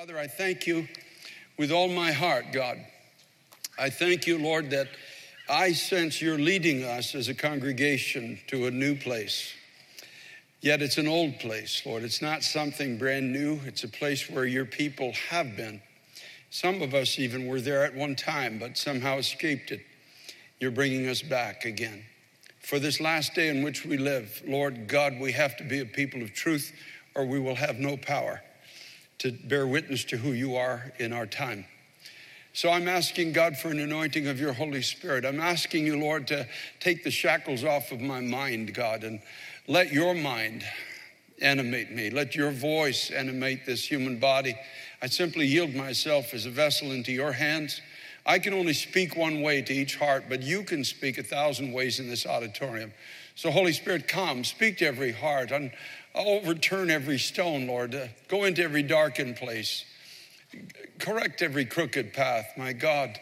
Father, I thank you with all my heart, God. I thank you, Lord, that I sense you're leading us as a congregation to a new place. Yet it's an old place, Lord. It's not something brand new. It's a place where your people have been. Some of us even were there at one time, but somehow escaped it. You're bringing us back again. For this last day in which we live, Lord God, we have to be a people of truth or we will have no power to bear witness to who you are in our time. So I'm asking God for an anointing of your Holy Spirit. I'm asking you, Lord, to take the shackles off of my mind, God, and let your mind animate me. Let your voice animate this human body. I simply yield myself as a vessel into your hands. I can only speak one way to each heart, but you can speak a thousand ways in this auditorium. So, Holy Spirit, come, speak to every heart, overturn every stone, Lord. Uh, go into every darkened place, correct every crooked path, my God,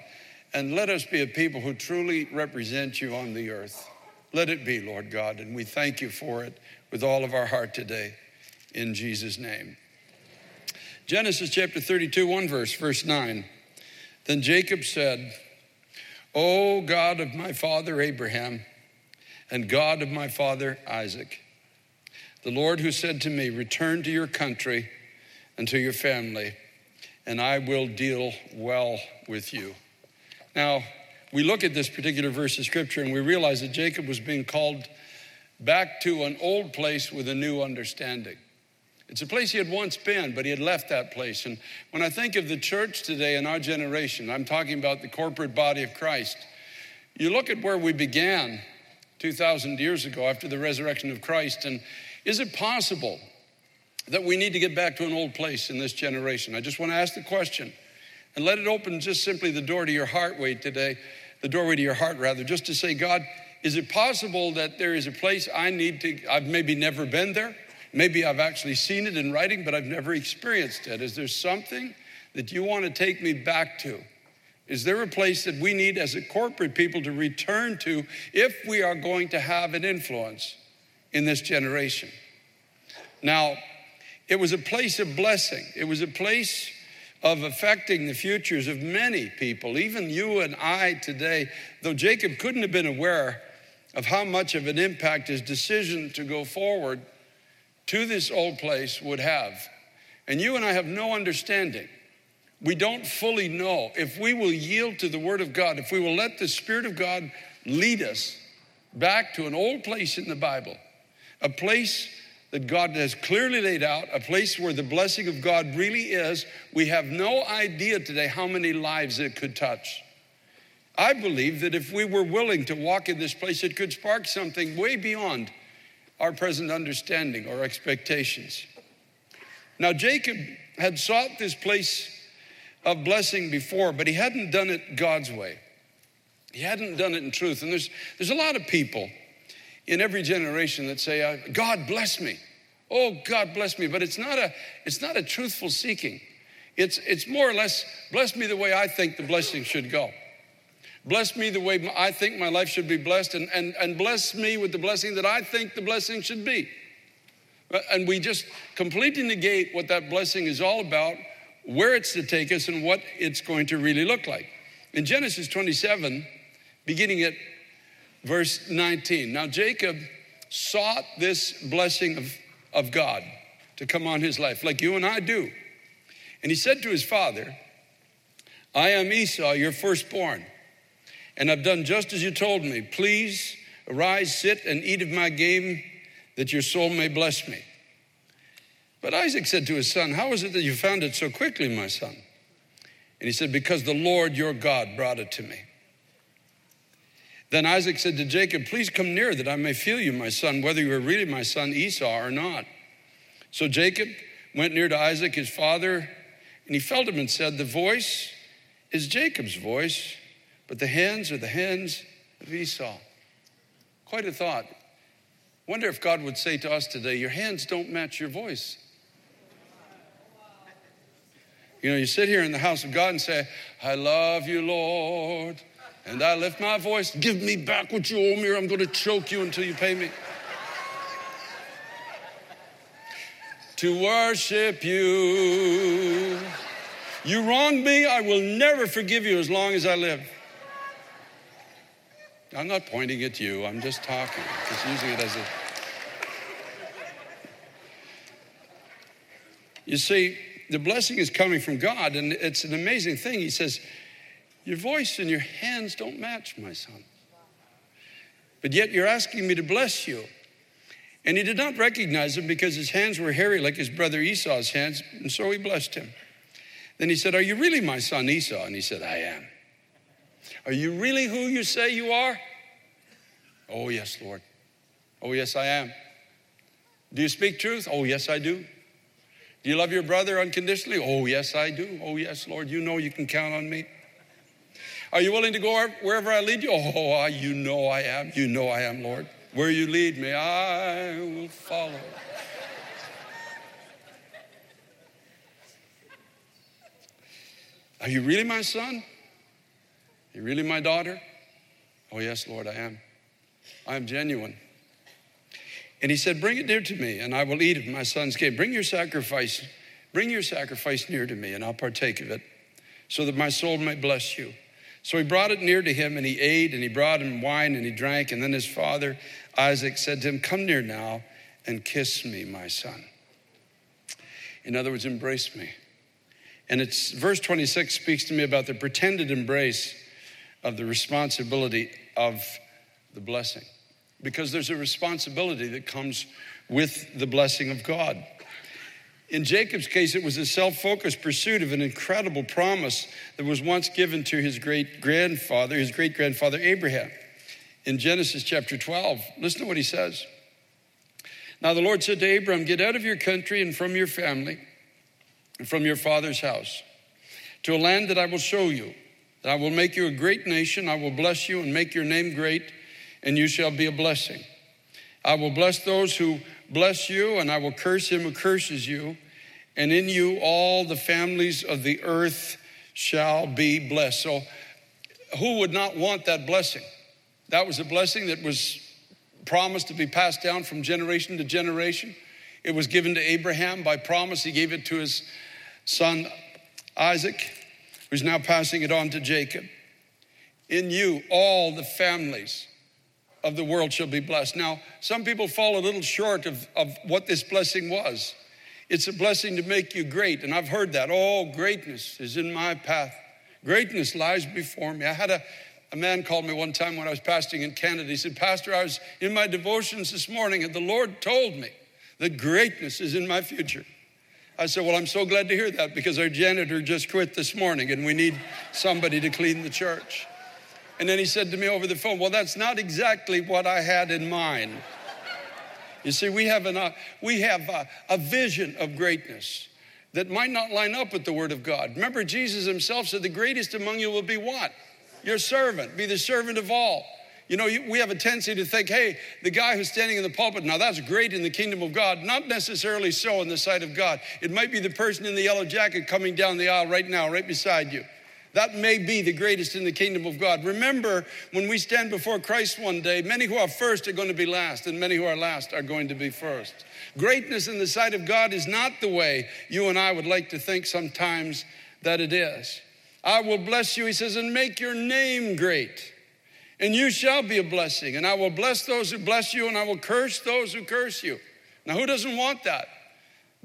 and let us be a people who truly represent you on the earth. Let it be, Lord God, and we thank you for it with all of our heart today. In Jesus' name. Genesis chapter 32, one verse, verse 9. Then Jacob said, O God of my father Abraham, and God of my father Isaac, the Lord who said to me, Return to your country and to your family, and I will deal well with you. Now, we look at this particular verse of scripture and we realize that Jacob was being called back to an old place with a new understanding. It's a place he had once been, but he had left that place. And when I think of the church today in our generation, I'm talking about the corporate body of Christ. You look at where we began 2,000 years ago after the resurrection of Christ, and is it possible that we need to get back to an old place in this generation? I just want to ask the question and let it open just simply the door to your heart today, the doorway to your heart rather, just to say, God, is it possible that there is a place I need to, I've maybe never been there? Maybe I've actually seen it in writing, but I've never experienced it. Is there something that you want to take me back to? Is there a place that we need as a corporate people to return to if we are going to have an influence in this generation? Now, it was a place of blessing. It was a place of affecting the futures of many people, even you and I today. Though Jacob couldn't have been aware of how much of an impact his decision to go forward to this old place would have. And you and I have no understanding. We don't fully know. If we will yield to the Word of God, if we will let the Spirit of God lead us back to an old place in the Bible, a place that God has clearly laid out, a place where the blessing of God really is, we have no idea today how many lives it could touch. I believe that if we were willing to walk in this place, it could spark something way beyond our present understanding or expectations. Now, Jacob had sought this place of blessing before, but he hadn't done it God's way. He hadn't done it in truth. And there's, there's a lot of people in every generation that say, uh, God bless me. Oh, God bless me. But it's not a, it's not a truthful seeking. It's, it's more or less, bless me the way I think the blessing should go. Bless me the way I think my life should be blessed, and, and, and bless me with the blessing that I think the blessing should be. And we just completely negate what that blessing is all about, where it's to take us, and what it's going to really look like. In Genesis 27, beginning at verse 19, now Jacob sought this blessing of, of God to come on his life, like you and I do. And he said to his father, I am Esau, your firstborn and I've done just as you told me. Please arise, sit, and eat of my game, that your soul may bless me. But Isaac said to his son, How is it that you found it so quickly, my son? And he said, Because the Lord your God brought it to me. Then Isaac said to Jacob, Please come near that I may feel you, my son, whether you are really my son Esau or not. So Jacob went near to Isaac, his father, and he felt him and said, The voice is Jacob's voice, but the hands are the hands of Esau. Quite a thought. Wonder if God would say to us today, Your hands don't match your voice. You know, you sit here in the house of God and say, I love you, Lord. And I lift my voice, give me back what you owe me, or I'm going to choke you until you pay me. to worship you You wronged me, I will never forgive you as long as I live. I'm not pointing at you, I'm just talking, just using it as a. You see, the blessing is coming from God, and it's an amazing thing. He says, Your voice and your hands don't match, my son. But yet you're asking me to bless you. And he did not recognize him because his hands were hairy like his brother Esau's hands, and so he blessed him. Then he said, Are you really my son Esau? And he said, I am. Are you really who you say you are? Oh, yes, Lord. Oh, yes, I am. Do you speak truth? Oh, yes, I do. Do you love your brother unconditionally? Oh, yes, I do. Oh, yes, Lord. You know you can count on me. Are you willing to go wherever I lead you? Oh, I you know I am. You know I am, Lord. Where you lead me, I will follow. Are you really my son? Are you really my daughter? Oh, yes, Lord, I am. I am genuine. And he said, Bring it near to me, and I will eat of my son's cake. Bring your sacrifice. Bring your sacrifice near to me, and I'll partake of it, so that my soul may bless you. So he brought it near to him, and he ate, and he brought him wine, and he drank. And then his father, Isaac, said to him, Come near now and kiss me, my son. In other words, embrace me. And it's verse 26 speaks to me about the pretended embrace of the responsibility of the blessing because there's a responsibility that comes with the blessing of God. In Jacob's case, it was a self focused pursuit of an incredible promise that was once given to his great grandfather, his great grandfather Abraham. In Genesis chapter 12, listen to what he says. Now the Lord said to Abraham, Get out of your country and from your family and from your father's house to a land that I will show you. That I will make you a great nation, I will bless you and make your name great and you shall be a blessing. I will bless those who bless you, and I will curse him who curses you. And in you all the families of the earth shall be blessed. So, who would not want that blessing? That was a blessing that was promised to be passed down from generation to generation. It was given to Abraham by promise. He gave it to his son Isaac, who's now passing it on to Jacob. In you, all the families of the world shall be blessed. Now, some people fall a little short of, of what this blessing was. It's a blessing to make you great. And I've heard that. Oh, greatness is in my path. Greatness lies before me. I had a, a man called me one time when I was pastoring in Canada. He said, Pastor, I was in my devotions this morning and the Lord told me that greatness is in my future. I said, Well, I'm so glad to hear that because our janitor just quit this morning and we need somebody to clean the church. And then he said to me over the phone, Well, that's not exactly what I had in mind. You see, we have, an, uh, we have a, a vision of greatness that might not line up with the Word of God. Remember, Jesus himself said, The greatest among you will be what? Your servant, be the servant of all. You know, we have a tendency to think, hey, the guy who's standing in the pulpit, now that's great in the kingdom of God. Not necessarily so in the sight of God. It might be the person in the yellow jacket coming down the aisle right now, right beside you. That may be the greatest in the kingdom of God. Remember, when we stand before Christ one day, many who are first are going to be last, and many who are last are going to be first. Greatness in the sight of God is not the way you and I would like to think sometimes that it is. I will bless you, he says, and make your name great. And you shall be a blessing. And I will bless those who bless you, and I will curse those who curse you. Now, who doesn't want that?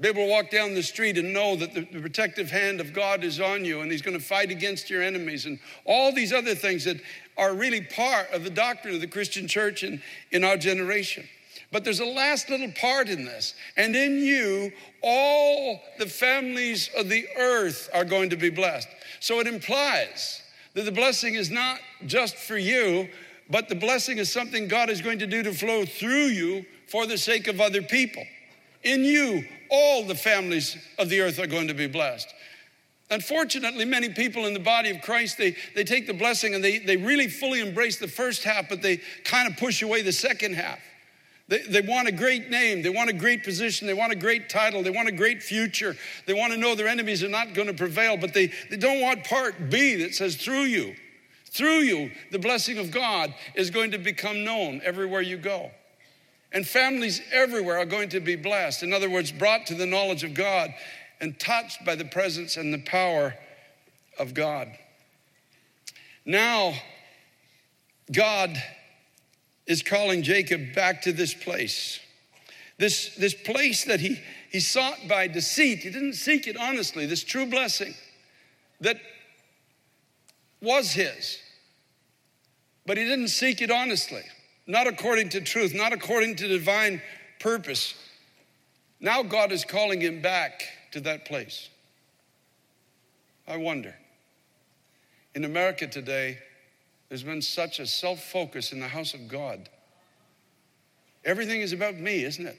Be able to walk down the street and know that the, the protective hand of God is on you and He's going to fight against your enemies and all these other things that are really part of the doctrine of the Christian church in, in our generation. But there's a last little part in this. And in you, all the families of the earth are going to be blessed. So it implies that the blessing is not just for you, but the blessing is something God is going to do to flow through you for the sake of other people. In you, all the families of the earth are going to be blessed. Unfortunately, many people in the body of Christ, they, they take the blessing and they, they really fully embrace the first half, but they kind of push away the second half. They, they want a great name. They want a great position. They want a great title. They want a great future. They want to know their enemies are not going to prevail, but they, they don't want part B that says, through you, through you, the blessing of God is going to become known everywhere you go. And families everywhere are going to be blessed. In other words, brought to the knowledge of God and touched by the presence and the power of God. Now, God is calling Jacob back to this place. This, this place that he, he sought by deceit. He didn't seek it honestly, this true blessing that was his. But he didn't seek it honestly, not according to truth, not according to divine purpose. Now God is calling him back to that place. I wonder. In America today, there's been such a self focus in the house of God. Everything is about me, isn't it?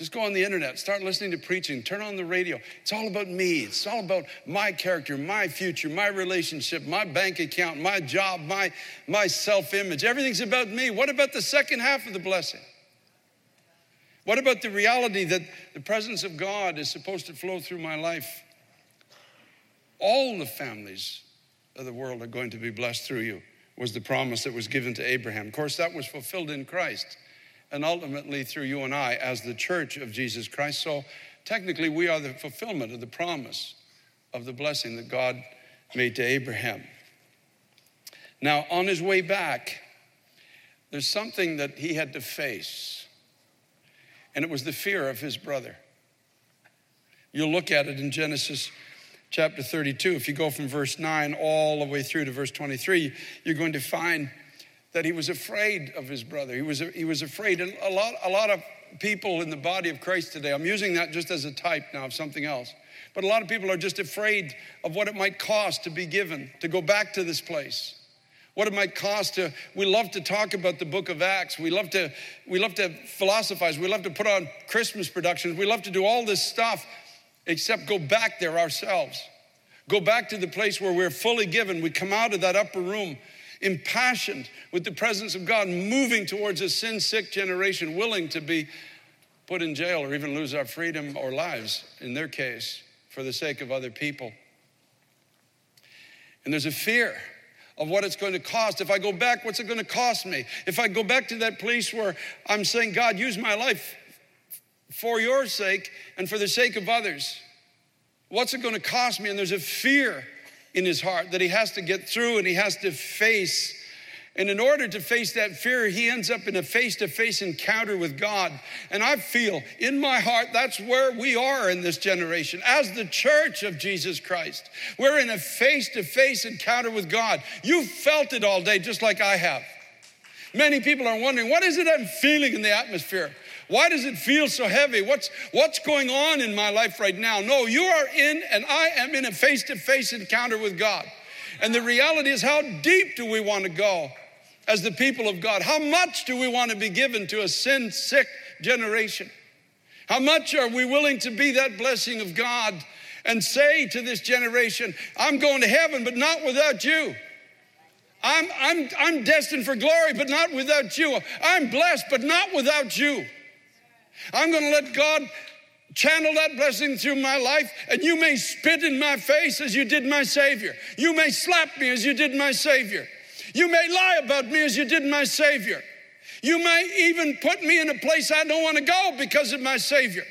Just go on the internet, start listening to preaching, turn on the radio. It's all about me. It's all about my character, my future, my relationship, my bank account, my job, my, my self image. Everything's about me. What about the second half of the blessing? What about the reality that the presence of God is supposed to flow through my life? All the families of the world are going to be blessed through you, was the promise that was given to Abraham. Of course, that was fulfilled in Christ and ultimately through you and I as the church of Jesus Christ. So technically, we are the fulfillment of the promise of the blessing that God made to Abraham. Now, on his way back, there's something that he had to face, and it was the fear of his brother. You'll look at it in Genesis chapter 32. If you go from verse 9 all the way through to verse 23, you're going to find that he was afraid of his brother. He was, he was afraid. And a lot, a lot of people in the body of Christ today, I'm using that just as a type now of something else, but a lot of people are just afraid of what it might cost to be given, to go back to this place. What it might cost to, we love to talk about the book of Acts. We love to, we love to philosophize. We love to put on Christmas productions. We love to do all this stuff, except go back there ourselves. Go back to the place where we're fully given. We come out of that upper room impassioned with the presence of God, moving towards a sin sick generation, willing to be put in jail or even lose our freedom or lives, in their case, for the sake of other people. And there's a fear of what it's going to cost. If I go back, what's it going to cost me? If I go back to that place where I'm saying, God, use my life for your sake and for the sake of others, what's it going to cost me? And there's a fear in his heart that he has to get through and he has to face. And in order to face that fear, he ends up in a face to face encounter with God. And I feel in my heart that's where we are in this generation as the church of Jesus Christ. We're in a face to face encounter with God. You felt it all day, just like I have. Many people are wondering, what is it I'm feeling in the atmosphere? Why does it feel so heavy? What's, what's going on in my life right now? No, you are in, and I am in a face to face encounter with God. And the reality is, how deep do we want to go as the people of God? How much do we want to be given to a sin sick generation? How much are we willing to be that blessing of God and say to this generation, I'm going to heaven, but not without you? I'm, I'm, I'm destined for glory, but not without you. I'm blessed, but not without you. I'm going to let God channel that blessing through my life, and you may spit in my face as you did my Savior. You may slap me as you did my Savior. You may lie about me as you did my Savior. You may even put me in a place I don't want to go because of my Savior.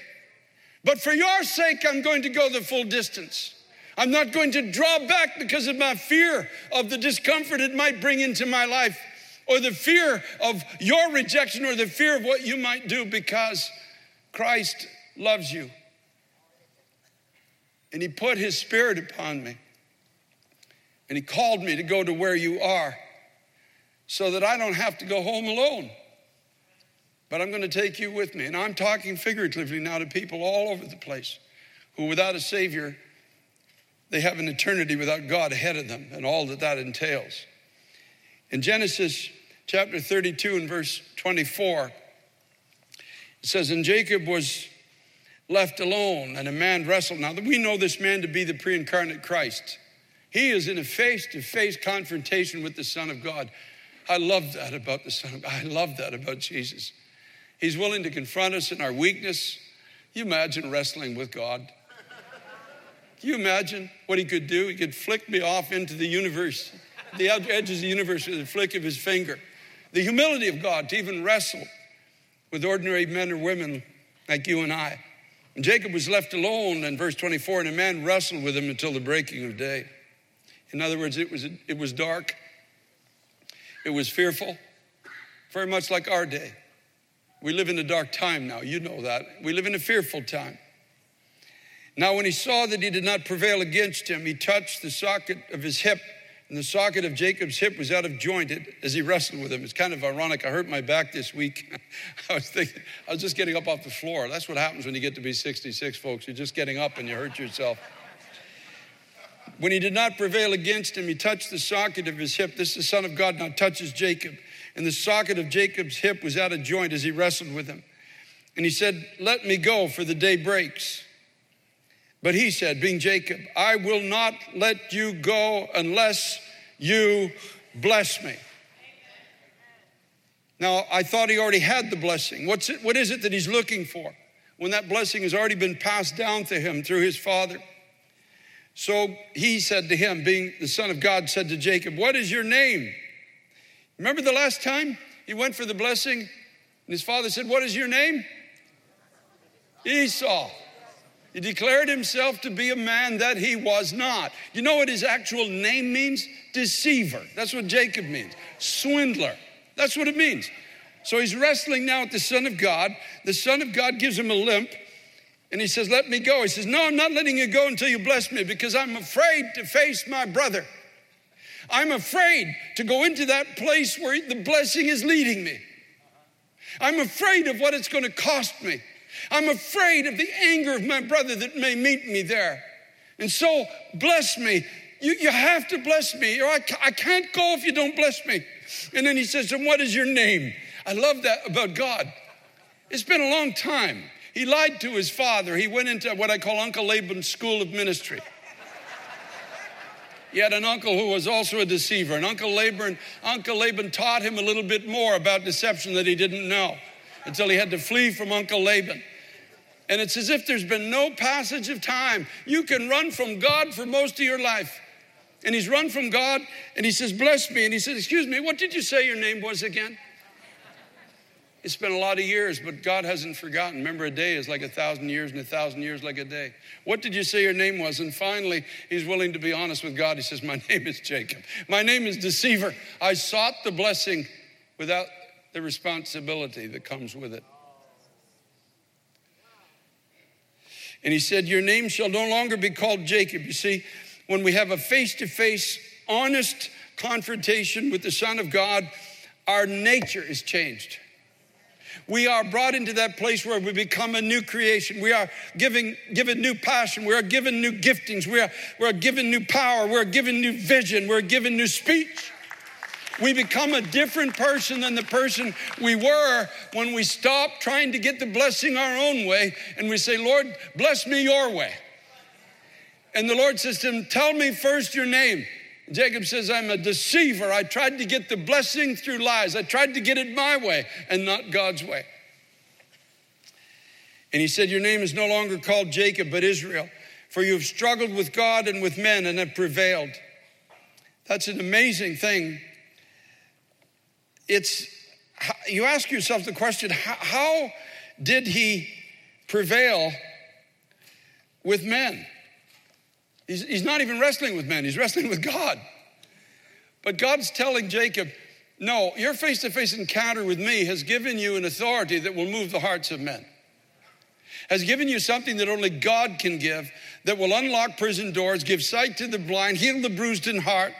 But for your sake, I'm going to go the full distance. I'm not going to draw back because of my fear of the discomfort it might bring into my life or the fear of your rejection or the fear of what you might do because Christ loves you. And He put His Spirit upon me. And He called me to go to where you are so that I don't have to go home alone. But I'm going to take you with me. And I'm talking figuratively now to people all over the place who, without a Savior, they have an eternity without God ahead of them and all that that entails. In Genesis chapter 32 and verse 24. It says, And Jacob was left alone, and a man wrestled. Now, we know this man to be the pre incarnate Christ. He is in a face to face confrontation with the Son of God. I love that about the Son of God. I love that about Jesus. He's willing to confront us in our weakness. You imagine wrestling with God? Can you imagine what he could do? He could flick me off into the universe, the edges of the universe with a flick of his finger the humility of God to even wrestle with ordinary men or women like you and I. And Jacob was left alone in verse 24, and a man wrestled with him until the breaking of day. In other words, it was, it was dark, it was fearful, very much like our day. We live in a dark time now, you know that. We live in a fearful time. Now, when he saw that he did not prevail against him, he touched the socket of his hip, and the socket of Jacob's hip was out of jointed as he wrestled with him. It's kind of ironic. I hurt my back this week. I was thinking, I was just getting up off the floor. That's what happens when you get to be 66, folks. You're just getting up and you hurt yourself. When he did not prevail against him, he touched the socket of his hip. This, is the Son of God, now touches Jacob. And the socket of Jacob's hip was out of joint as he wrestled with him. And he said, Let me go, for the day breaks. But he said, being Jacob, I will not let you go unless you bless me. Now, I thought he already had the blessing. What's it, what is it that he's looking for when that blessing has already been passed down to him through his father? So he said to him, being the son of God, said to Jacob, What is your name? Remember the last time he went for the blessing? And his father said, What is your name? Esau. He declared himself to be a man that he was not. You know what his actual name means? Deceiver. That's what Jacob means. Swindler. That's what it means. So he's wrestling now with the Son of God. The Son of God gives him a limp and he says, Let me go. He says, No, I'm not letting you go until you bless me because I'm afraid to face my brother. I'm afraid to go into that place where the blessing is leading me. I'm afraid of what it's going to cost me. I'm afraid of the anger of my brother that may meet me there. And so, bless me. You, you have to bless me, or I, I can't go if you don't bless me. And then he says, And what is your name? I love that about God. It's been a long time. He lied to his father. He went into what I call Uncle Laban's school of ministry. He had an uncle who was also a deceiver, and Uncle Laban, Uncle Laban taught him a little bit more about deception that he didn't know until he had to flee from Uncle Laban. And it's as if there's been no passage of time. You can run from God for most of your life. And he's run from God and he says, Bless me. And he says, Excuse me, what did you say your name was again? It's been a lot of years, but God hasn't forgotten. Remember, a day is like a thousand years, and a thousand years like a day. What did you say your name was? And finally, he's willing to be honest with God. He says, My name is Jacob. My name is Deceiver. I sought the blessing without the responsibility that comes with it. And he said, Your name shall no longer be called Jacob. You see, when we have a face to face, honest confrontation with the Son of God, our nature is changed. We are brought into that place where we become a new creation. We are giving, given new passion. We are given new giftings. We are, we are given new power. We're given new vision. We're given new speech. We become a different person than the person we were when we stop trying to get the blessing our own way and we say, Lord, bless me your way. And the Lord says to him, Tell me first your name. Jacob says, I'm a deceiver. I tried to get the blessing through lies. I tried to get it my way and not God's way. And he said, Your name is no longer called Jacob, but Israel, for you have struggled with God and with men and have prevailed. That's an amazing thing it's, you ask yourself the question how, how did he prevail with men? He's, he's not even wrestling with men, he's wrestling with God. But God's telling Jacob, no, your face to face encounter with me has given you an authority that will move the hearts of men, has given you something that only God can give, that will unlock prison doors, give sight to the blind, heal the bruised in heart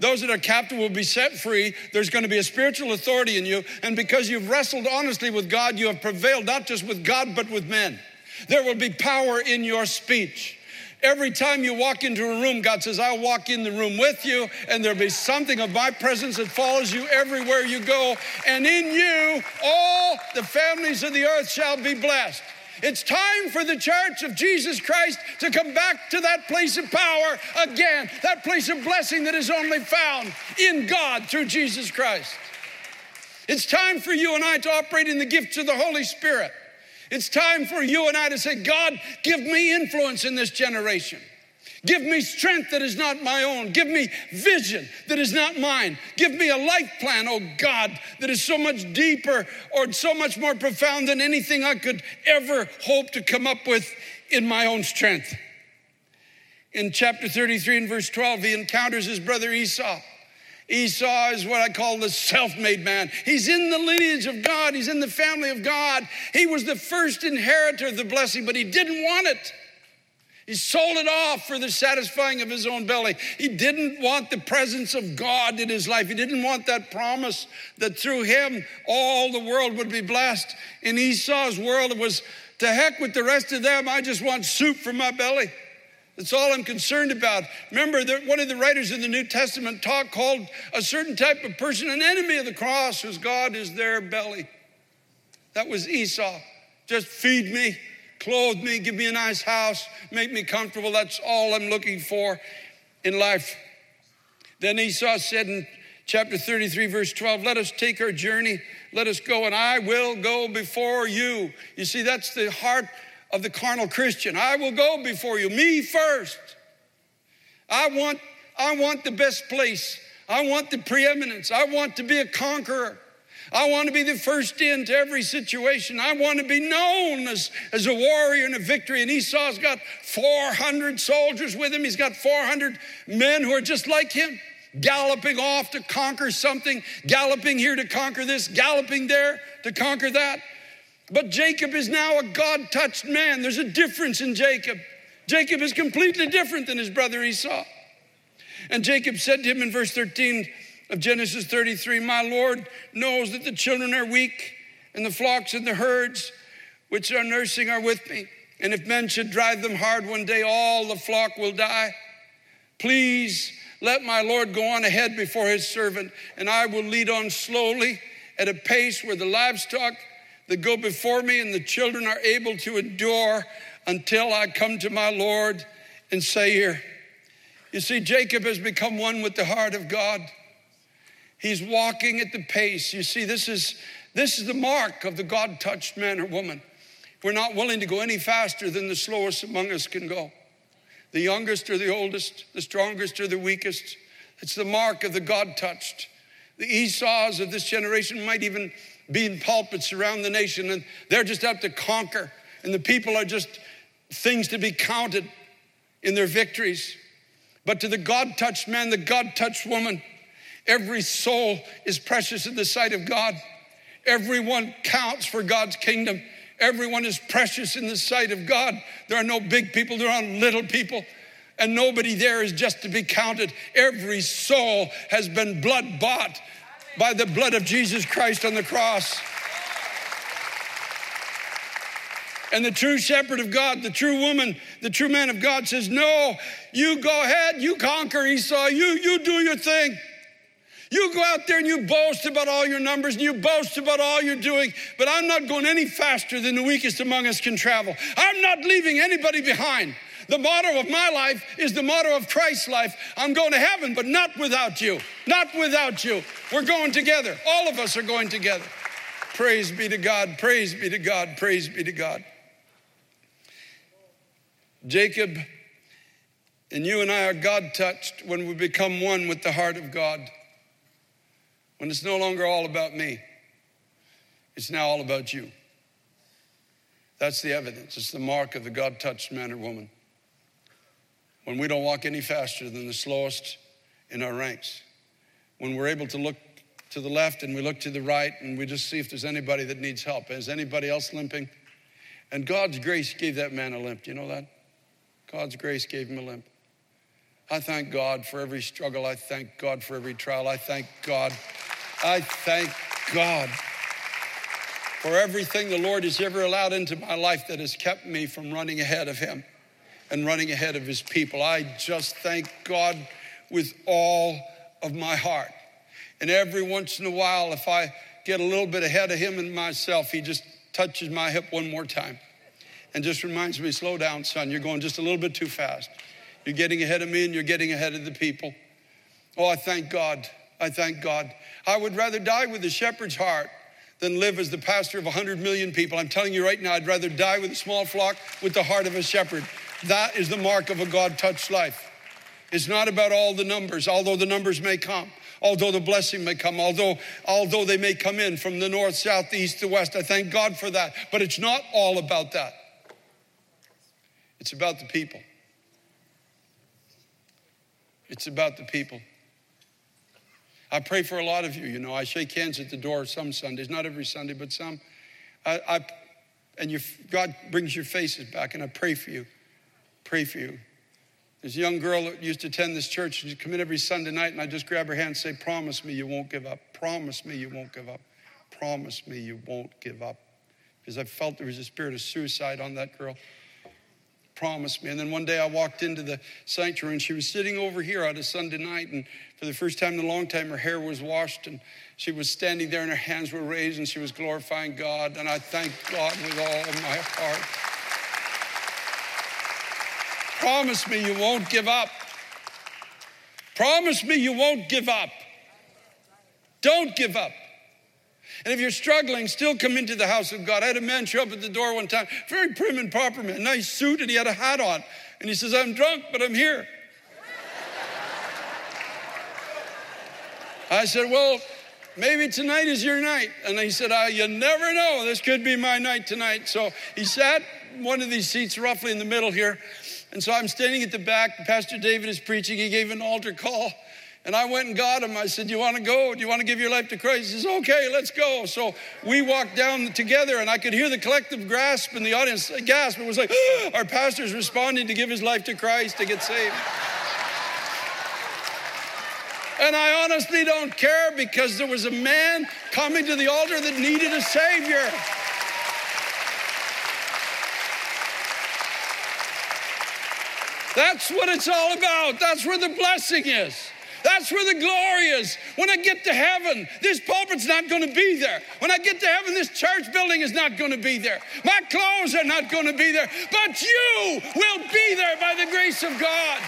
those that are captive will be set free. There's going to be a spiritual authority in you. And because you've wrestled honestly with God, you have prevailed not just with God, but with men. There will be power in your speech. Every time you walk into a room, God says, I'll walk in the room with you, and there'll be something of my presence that follows you everywhere you go. And in you, all the families of the earth shall be blessed. It's time for the church of Jesus Christ to come back to that place of power again, that place of blessing that is only found in God through Jesus Christ. It's time for you and I to operate in the gifts of the Holy Spirit. It's time for you and I to say, God, give me influence in this generation. Give me strength that is not my own. Give me vision that is not mine. Give me a life plan, oh God, that is so much deeper or so much more profound than anything I could ever hope to come up with in my own strength. In chapter 33 and verse 12, he encounters his brother Esau. Esau is what I call the self made man. He's in the lineage of God, he's in the family of God. He was the first inheritor of the blessing, but he didn't want it. He sold it off for the satisfying of his own belly. He didn't want the presence of God in his life. He didn't want that promise that through him all the world would be blessed. In Esau's world, it was to heck with the rest of them. I just want soup for my belly. That's all I'm concerned about. Remember that one of the writers in the New Testament talk called a certain type of person an enemy of the cross, whose God is their belly. That was Esau. Just feed me, clothe me, give me a nice house, make me comfortable. That's all I'm looking for in life. Then Esau said in chapter 33, verse 12, Let us take our journey, let us go, and I will go before you. You see, that's the heart of the carnal Christian. I will go before you, me first. I want, I want the best place. I want the preeminence. I want to be a conqueror. I want to be the first in to every situation. I want to be known as, as a warrior and a victory. And Esau's got 400 soldiers with him. He's got 400 men who are just like him, galloping off to conquer something, galloping here to conquer this, galloping there to conquer that. But Jacob is now a God touched man. There's a difference in Jacob. Jacob is completely different than his brother Esau. And Jacob said to him in verse 13 of Genesis 33 My Lord knows that the children are weak, and the flocks and the herds which are nursing are with me. And if men should drive them hard one day, all the flock will die. Please let my Lord go on ahead before his servant, and I will lead on slowly at a pace where the livestock that go before me, and the children are able to endure until I come to my Lord and say, Here. You see, Jacob has become one with the heart of God. He's walking at the pace. You see, this is this is the mark of the God touched man or woman. We're not willing to go any faster than the slowest among us can go. The youngest or the oldest, the strongest or the weakest. It's the mark of the God touched. The Esau's of this generation might even be in pulpits around the nation, and they're just out to conquer. And the people are just things to be counted in their victories. But to the God touched man, the God touched woman, every soul is precious in the sight of God. Everyone counts for God's kingdom. Everyone is precious in the sight of God. There are no big people, there are little people, and nobody there is just to be counted. Every soul has been blood bought by the blood of Jesus Christ on the cross. And the true shepherd of God, the true woman, the true man of God says, No, you go ahead, you conquer Esau, you, you do your thing. You go out there and you boast about all your numbers and you boast about all you're doing, but I'm not going any faster than the weakest among us can travel. I'm not leaving anybody behind. The motto of my life is the motto of Christ's life. I'm going to heaven, but not without you. Not without you. We're going together. All of us are going together. Praise be to God. Praise be to God. Praise be to God. Jacob and you and I are God touched when we become one with the heart of God. When it's no longer all about me, it's now all about you. That's the evidence. It's the mark of the God touched man or woman when we don't walk any faster than the slowest in our ranks, when we're able to look to the left and we look to the right and we just see if there's anybody that needs help. Is anybody else limping? And God's grace gave that man a limp. You know that? God's grace gave him a limp. I thank God for every struggle. I thank God for every trial. I thank God. I thank God for everything the Lord has ever allowed into my life that has kept me from running ahead of Him and running ahead of his people. I just thank God with all of my heart. And every once in a while, if I get a little bit ahead of him and myself, he just touches my hip one more time and just reminds me, slow down, son. You're going just a little bit too fast. You're getting ahead of me and you're getting ahead of the people. Oh, I thank God. I thank God. I would rather die with a shepherd's heart than live as the pastor of 100 million people. I'm telling you right now, I'd rather die with a small flock with the heart of a shepherd That is the mark of a God touched life. It's not about all the numbers, although the numbers may come, although the blessing may come, although, although they may come in from the north, south, east, the west. I thank God for that. But it's not all about that. It's about the people. It's about the people. I pray for a lot of you. You know, I shake hands at the door some Sundays, not every Sunday, but some. I, I and your, God brings your faces back, and I pray for you. Pray for you. There's a young girl that used to attend this church. She'd come in every Sunday night, and I just grab her hand and say, Promise me you won't give up. Promise me you won't give up. Promise me you won't give up. Because I felt there was a spirit of suicide on that girl. Promise me. And then one day I walked into the sanctuary, and she was sitting over here on a Sunday night, and for the first time in a long time, her hair was washed, and she was standing there, and her hands were raised, and she was glorifying God. And I thank God with all of my heart. Promise me you won't give up. Promise me you won't give up. Don't give up. And if you're struggling, still come into the house of God. I had a man show up at the door one time, very prim and proper man, nice suit, and he had a hat on. And he says, I'm drunk, but I'm here. I said, Well, maybe tonight is your night. And he said, ah, You never know. This could be my night tonight. So he sat one of these seats roughly in the middle here. And so I'm standing at the back. Pastor David is preaching. He gave an altar call. And I went and got him. I said, Do you want to go? Do you want to give your life to Christ? He says, Okay, let's go. So we walked down together, and I could hear the collective grasp in the audience uh, gasp. It was like, oh, Our pastor's responding to give his life to Christ to get saved. And I honestly don't care because there was a man coming to the altar that needed a Savior. That's what it's all about. That's where the blessing is. That's where the glory is. When I get to heaven, this pulpit's not going to be there. When I get to heaven, this church building is not going to be there. My clothes are not going to be there. But you will be there by the grace of God.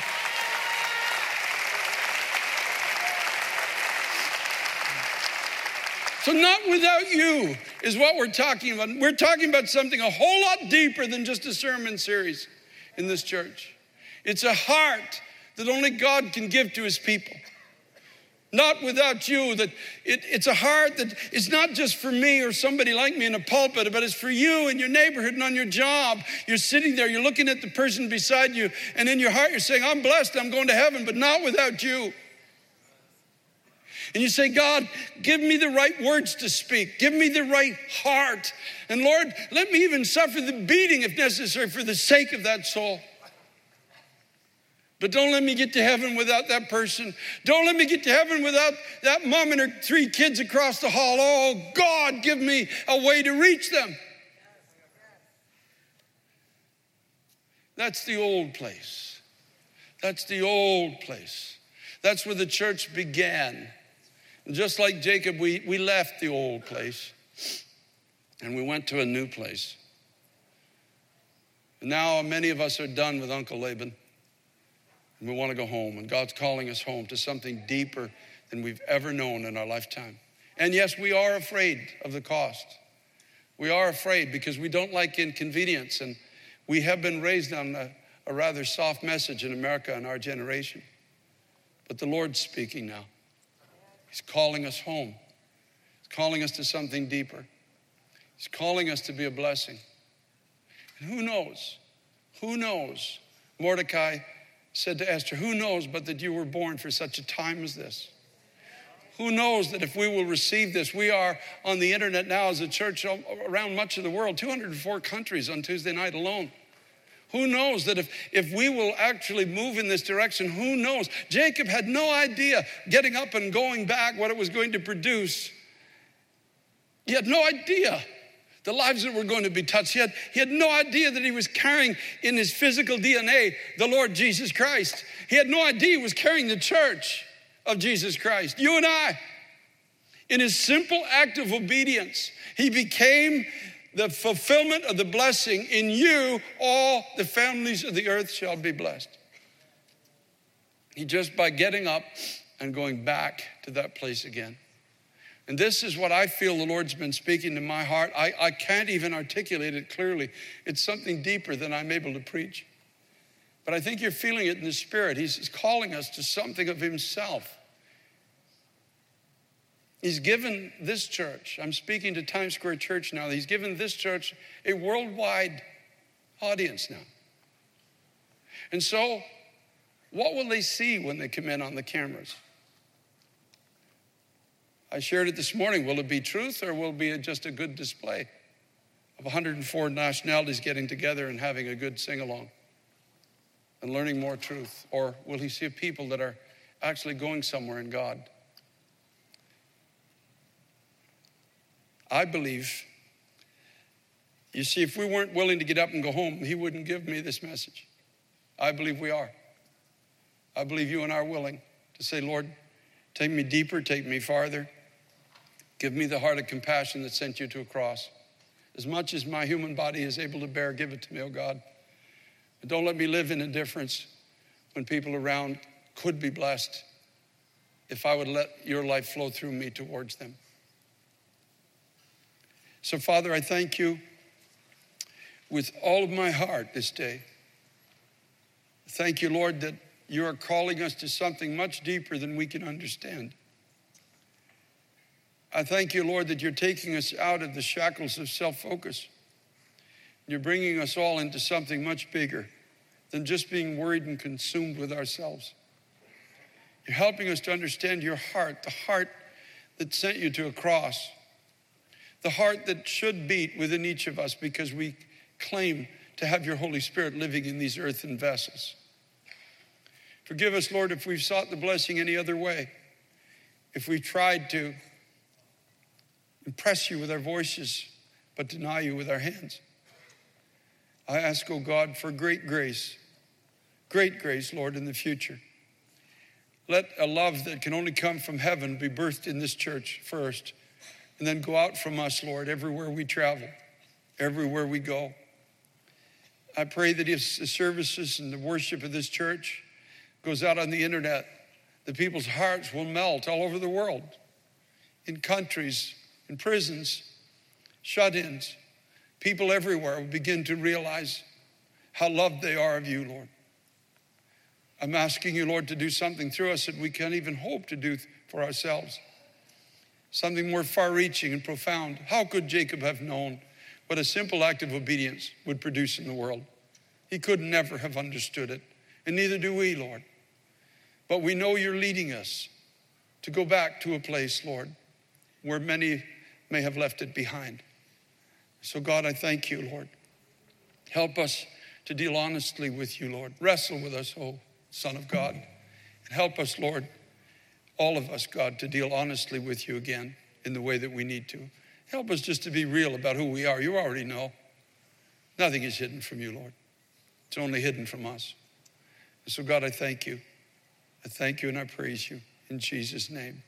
So, not without you is what we're talking about. We're talking about something a whole lot deeper than just a sermon series in this church. It's a heart that only God can give to his people. Not without you, that it, it's a heart that is not just for me or somebody like me in a pulpit, but it's for you in your neighborhood and on your job. You're sitting there, you're looking at the person beside you, and in your heart you're saying, I'm blessed, I'm going to heaven, but not without you. And you say, God, give me the right words to speak. Give me the right heart. And Lord, let me even suffer the beating if necessary for the sake of that soul. But don't let me get to heaven without that person. Don't let me get to heaven without that mom and her three kids across the hall. Oh, God, give me a way to reach them. That's the old place. That's the old place. That's where the church began. And just like Jacob, we, we left the old place and we went to a new place. And now many of us are done with Uncle Laban. And we want to go home. And God's calling us home to something deeper than we've ever known in our lifetime. And yes, we are afraid of the cost. We are afraid because we don't like inconvenience. And we have been raised on a, a rather soft message in America in our generation. But the Lord's speaking now. He's calling us home. He's calling us to something deeper. He's calling us to be a blessing. And who knows? Who knows? Mordecai said to Esther, Who knows but that you were born for such a time as this? Who knows that if we will receive this, we are on the internet now as a church around much of the world, 204 countries on Tuesday night alone. Who knows that if, if we will actually move in this direction, who knows? Jacob had no idea getting up and going back what it was going to produce. He had no idea the lives that were going to be touched. He had, he had no idea that he was carrying in his physical DNA the Lord Jesus Christ. He had no idea he was carrying the church of Jesus Christ. You and I, in his simple act of obedience, he became the fulfillment of the blessing in you, all the families of the earth shall be blessed. He just by getting up and going back to that place again. And this is what I feel the Lord's been speaking to my heart. I, I can't even articulate it clearly. It's something deeper than I'm able to preach. But I think you're feeling it in the spirit. He's calling us to something of himself. He's given this church, I'm speaking to Times Square Church now, he's given this church a worldwide audience now. And so, what will they see when they come in on the cameras? I shared it this morning. Will it be truth or will it be just a good display of 104 nationalities getting together and having a good sing along and learning more truth? Or will he see people that are actually going somewhere in God? I believe, you see, if we weren't willing to get up and go home, he wouldn't give me this message. I believe we are. I believe you and I are willing to say, Lord, take me deeper, take me farther. Give me the heart of compassion that sent you to a cross. As much as my human body is able to bear, give it to me, oh God. But don't let me live in indifference when people around could be blessed if I would let your life flow through me towards them. So, Father, I thank you with all of my heart this day. Thank you, Lord, that you are calling us to something much deeper than we can understand. I thank you, Lord, that you're taking us out of the shackles of self focus. You're bringing us all into something much bigger than just being worried and consumed with ourselves. You're helping us to understand your heart, the heart that sent you to a cross, the heart that should beat within each of us because we claim to have your Holy Spirit living in these earthen vessels. Forgive us, Lord, if we've sought the blessing any other way, if we've tried to impress you with our voices, but deny you with our hands. I ask, oh God, for great grace, great grace, Lord, in the future. Let a love that can only come from heaven be birthed in this church first, and then go out from us, Lord, everywhere we travel, everywhere we go. I pray that if the services and the worship of this church goes out on the internet, the people's hearts will melt all over the world, in countries in prisons, shut ins, people everywhere will begin to realize how loved they are of you, Lord. I'm asking you, Lord, to do something through us that we can't even hope to do for ourselves. Something more far reaching and profound. How could Jacob have known what a simple act of obedience would produce in the world? He could never have understood it, and neither do we, Lord. But we know you're leading us to go back to a place, Lord, where many may have left it behind. So, God, I thank you, Lord. Help us to deal honestly with you, Lord. Wrestle with us, oh Son of God. And help us, Lord, all of us, God, to deal honestly with you again in the way that we need to. Help us just to be real about who we are. You already know. Nothing is hidden from you, Lord. It's only hidden from us. So, God, I thank you. I thank you and I praise you in Jesus' name.